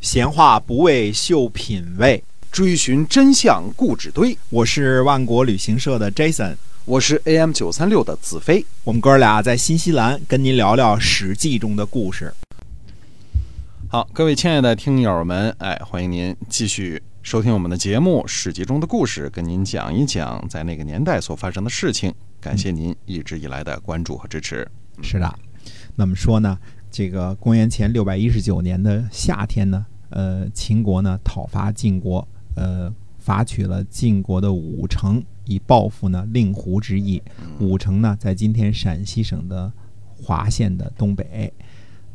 闲话不为秀品味，追寻真相故纸堆。我是万国旅行社的 Jason，我是 AM 九三六的子飞。我们哥俩在新西兰跟您聊聊《史记》中的故事。好，各位亲爱的听友们，哎，欢迎您继续收听我们的节目《史记》中的故事，跟您讲一讲在那个年代所发生的事情。感谢您一直以来的关注和支持。是的，那么说呢，这个公元前六百一十九年的夏天呢，呃，秦国呢讨伐晋国，呃，伐取了晋国的武城，以报复呢令狐之意。武城呢在今天陕西省的华县的东北。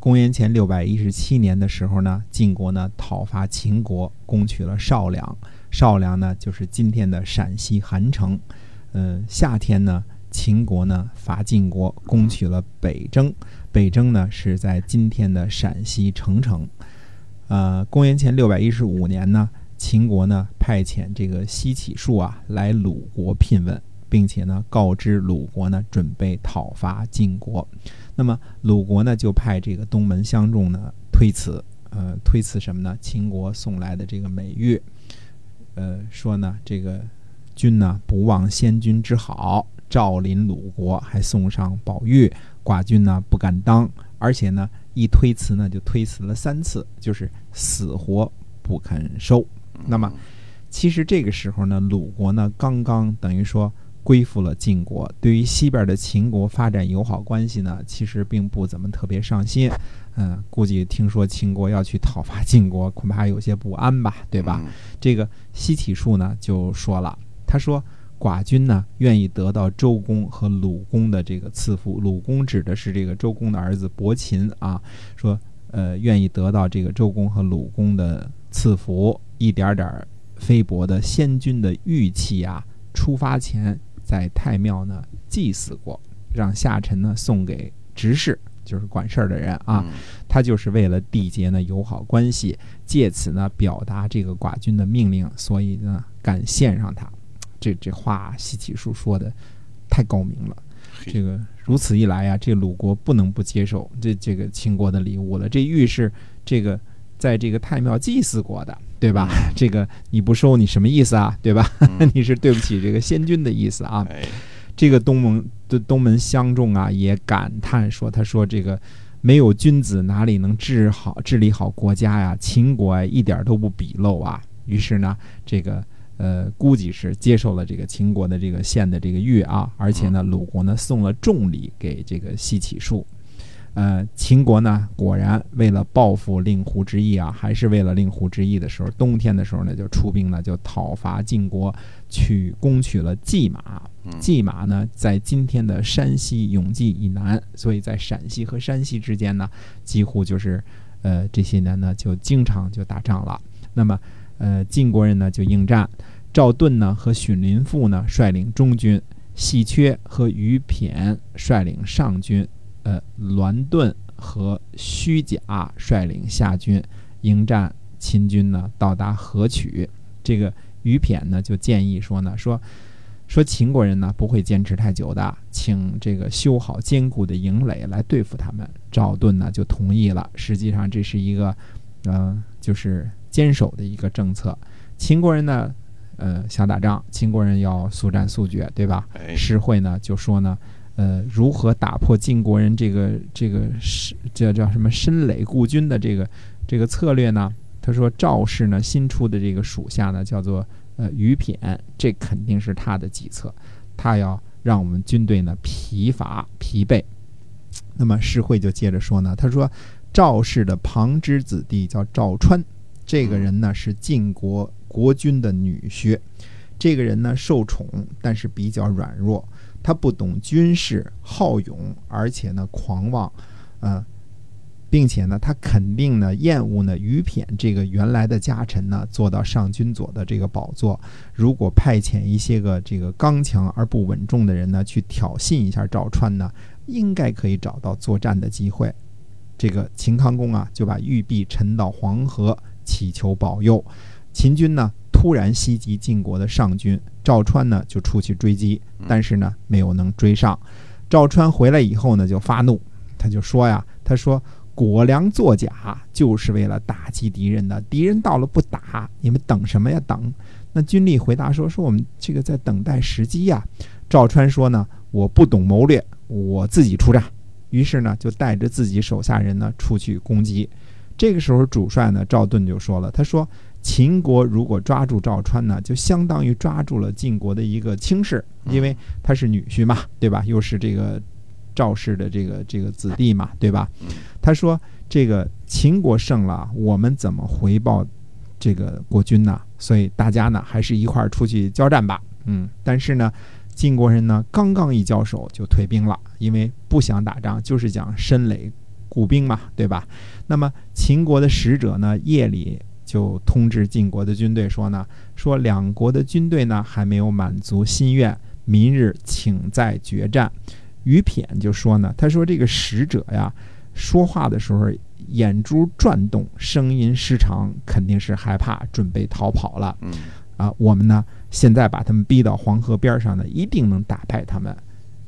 公元前六百一十七年的时候呢，晋国呢讨伐秦国，攻取了少梁。少梁呢就是今天的陕西韩城。呃，夏天呢。秦国呢伐晋国，攻取了北征。北征呢是在今天的陕西澄城。呃，公元前六百一十五年呢，秦国呢派遣这个西乞术啊来鲁国聘问，并且呢告知鲁国呢准备讨伐晋国。那么鲁国呢就派这个东门相仲呢推辞，呃，推辞什么呢？秦国送来的这个美玉，呃，说呢这个君呢不忘先君之好。赵临鲁国，还送上宝玉，寡君呢不敢当，而且呢一推辞呢就推辞了三次，就是死活不肯收。那么其实这个时候呢，鲁国呢刚刚等于说归附了晋国，对于西边的秦国发展友好关系呢，其实并不怎么特别上心。嗯，估计听说秦国要去讨伐晋国，恐怕有些不安吧，对吧？这个西体术呢就说了，他说。寡君呢，愿意得到周公和鲁公的这个赐福。鲁公指的是这个周公的儿子伯禽啊，说呃，愿意得到这个周公和鲁公的赐福，一点点菲薄的先君的玉器啊，出发前在太庙呢祭祀过，让下臣呢送给执事，就是管事儿的人啊。他就是为了缔结呢友好关系，借此呢表达这个寡君的命令，所以呢敢献上他。这这话西启书说的太高明了，这个如此一来呀，这鲁国不能不接受这这个秦国的礼物了。这玉是这个在这个太庙祭祀过的，对吧？这个你不收，你什么意思啊？对吧？你是对不起这个先君的意思啊？这个东盟的东门相仲啊，也感叹说：“他说这个没有君子，哪里能治好治理好国家呀？秦国一点都不鄙陋啊。”于是呢，这个。呃，估计是接受了这个秦国的这个献的这个玉啊，而且呢，鲁国呢送了重礼给这个西乞术。呃，秦国呢果然为了报复令狐之役啊，还是为了令狐之役的时候，冬天的时候呢就出兵呢就讨伐晋国，去攻取了蓟马。蓟马呢在今天的山西永济以南，所以在陕西和山西之间呢，几乎就是呃这些年呢就经常就打仗了。那么。呃，晋国人呢就应战，赵盾呢和荀林父呢率领中军，细缺和于骈率领上军，呃，栾盾和虚假率领下军迎战秦军呢，到达河曲。这个于骈呢就建议说呢，说说秦国人呢不会坚持太久的，请这个修好坚固的营垒来对付他们。赵盾呢就同意了。实际上这是一个，嗯，就是。坚守的一个政策，秦国人呢，呃，想打仗，秦国人要速战速决，对吧？诗会呢就说呢，呃，如何打破晋国人这个这个是叫叫什么深垒固军的这个这个策略呢？他说赵氏呢新出的这个属下呢叫做呃于骈，这肯定是他的计策，他要让我们军队呢疲乏疲惫。那么诗会就接着说呢，他说赵氏的旁支子弟叫赵川。这个人呢是晋国国君的女婿，这个人呢受宠，但是比较软弱，他不懂军事，好勇，而且呢狂妄，呃，并且呢他肯定呢厌恶呢于骈这个原来的家臣呢做到上君佐的这个宝座。如果派遣一些个这个刚强而不稳重的人呢去挑衅一下赵川呢，应该可以找到作战的机会。这个秦康公啊就把玉璧沉到黄河。祈求保佑，秦军呢突然袭击晋国的上军，赵川呢就出去追击，但是呢没有能追上。赵川回来以后呢就发怒，他就说呀：“他说果粮作假，就是为了打击敌人的。敌人到了不打，你们等什么呀？等。那军吏回答说：“说我们这个在等待时机呀。”赵川说：“呢，我不懂谋略，我自己出战。”于是呢，就带着自己手下人呢出去攻击。这个时候，主帅呢赵盾就说了：“他说，秦国如果抓住赵川呢，就相当于抓住了晋国的一个亲事，因为他是女婿嘛，对吧？又是这个赵氏的这个这个子弟嘛，对吧？”他说：“这个秦国胜了，我们怎么回报这个国君呢？所以大家呢，还是一块儿出去交战吧。”嗯，但是呢，晋国人呢，刚刚一交手就退兵了，因为不想打仗，就是讲申垒固兵嘛，对吧？那么秦国的使者呢，夜里就通知晋国的军队说呢，说两国的军队呢还没有满足心愿，明日请再决战。于骈就说呢，他说这个使者呀，说话的时候眼珠转动，声音失常，肯定是害怕，准备逃跑了。嗯啊，我们呢现在把他们逼到黄河边上呢，一定能打败他们。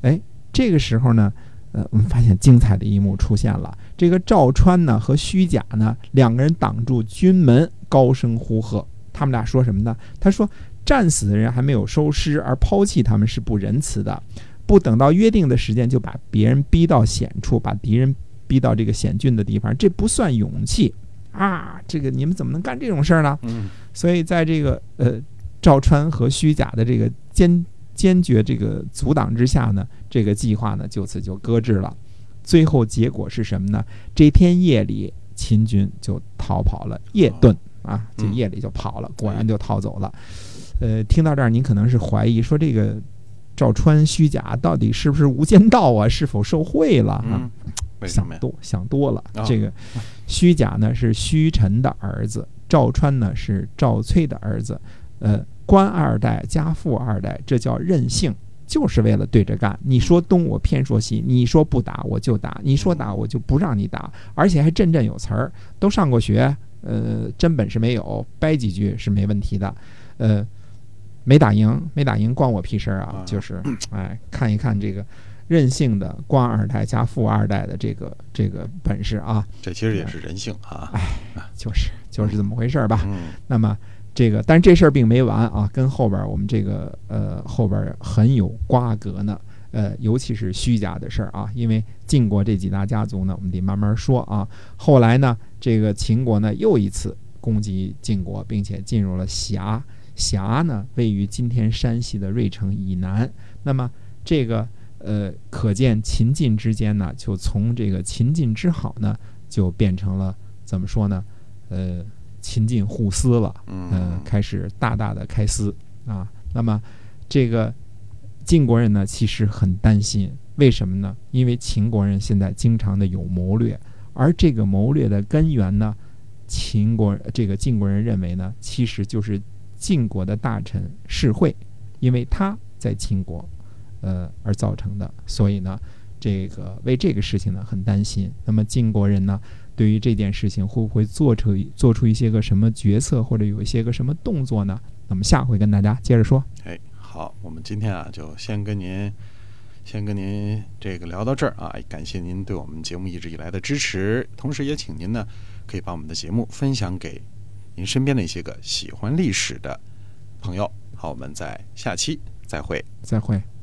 哎，这个时候呢，呃，我们发现精彩的一幕出现了。这个赵川呢和虚假呢两个人挡住军门，高声呼喝。他们俩说什么呢？他说：“战死的人还没有收尸，而抛弃他们是不仁慈的。不等到约定的时间，就把别人逼到险处，把敌人逼到这个险峻的地方，这不算勇气啊！这个你们怎么能干这种事儿呢？”嗯所以在这个呃赵川和虚假的这个坚坚决这个阻挡之下呢，这个计划呢就此就搁置了。最后结果是什么呢？这天夜里，秦军就逃跑了，夜遁啊，就嗯夜里就跑了，果然就逃走了。呃，听到这儿，您可能是怀疑说这个赵川虚假到底是不是无间道啊？是否受贿了啊？想多想多了。啊这个虚假呢是虚臣的儿子，赵川呢是赵崔的儿子。呃，官二代加富二代，这叫任性，就是为了对着干。你说东，我偏说西；你说不打，我就打；你说打，我就不让你打，而且还振振有词儿，都上过学，呃，真本事没有，掰几句是没问题的。呃，没打赢，没打赢，关我屁事儿啊啊！就是，哎，看一看这个任性的官二代加富二代的这个这个本事啊，这其实也是人性啊。哎就是就是这么回事儿吧。嗯那么这个，但是这事儿并没完啊，跟后边儿我们这个呃后边儿很有瓜葛呢。呃，尤其是虚假的事儿啊，因为晋国这几大家族呢，我们得慢慢说啊。后来呢，这个秦国呢又一次攻击晋国，并且进入了峡。峡呢位于今天山西的芮城以南。那么这个呃，可见秦晋之间呢，就从这个秦晋之好呢，就变成了怎么说呢？呃，秦晋互撕了。嗯、嗯开始大大的开撕啊。那么这个晋国人呢，其实很担心，为什么呢？因为秦国人现在经常的有谋略，而这个谋略的根源呢，秦国这个晋国人认为呢，其实就是晋国的大臣士会，因为他在秦国，呃而造成的，所以呢。这个为这个事情呢很担心。那么晋国人呢，对于这件事情会不会做出做出一些个什么决策，或者有一些个什么动作呢？那么下回跟大家接着说。哎，好，我们今天啊就先跟您先跟您这个聊到这儿啊，感谢您对我们节目一直以来的支持，同时也请您呢可以把我们的节目分享给您身边的一些个喜欢历史的朋友。好，我们在下期再会。再会。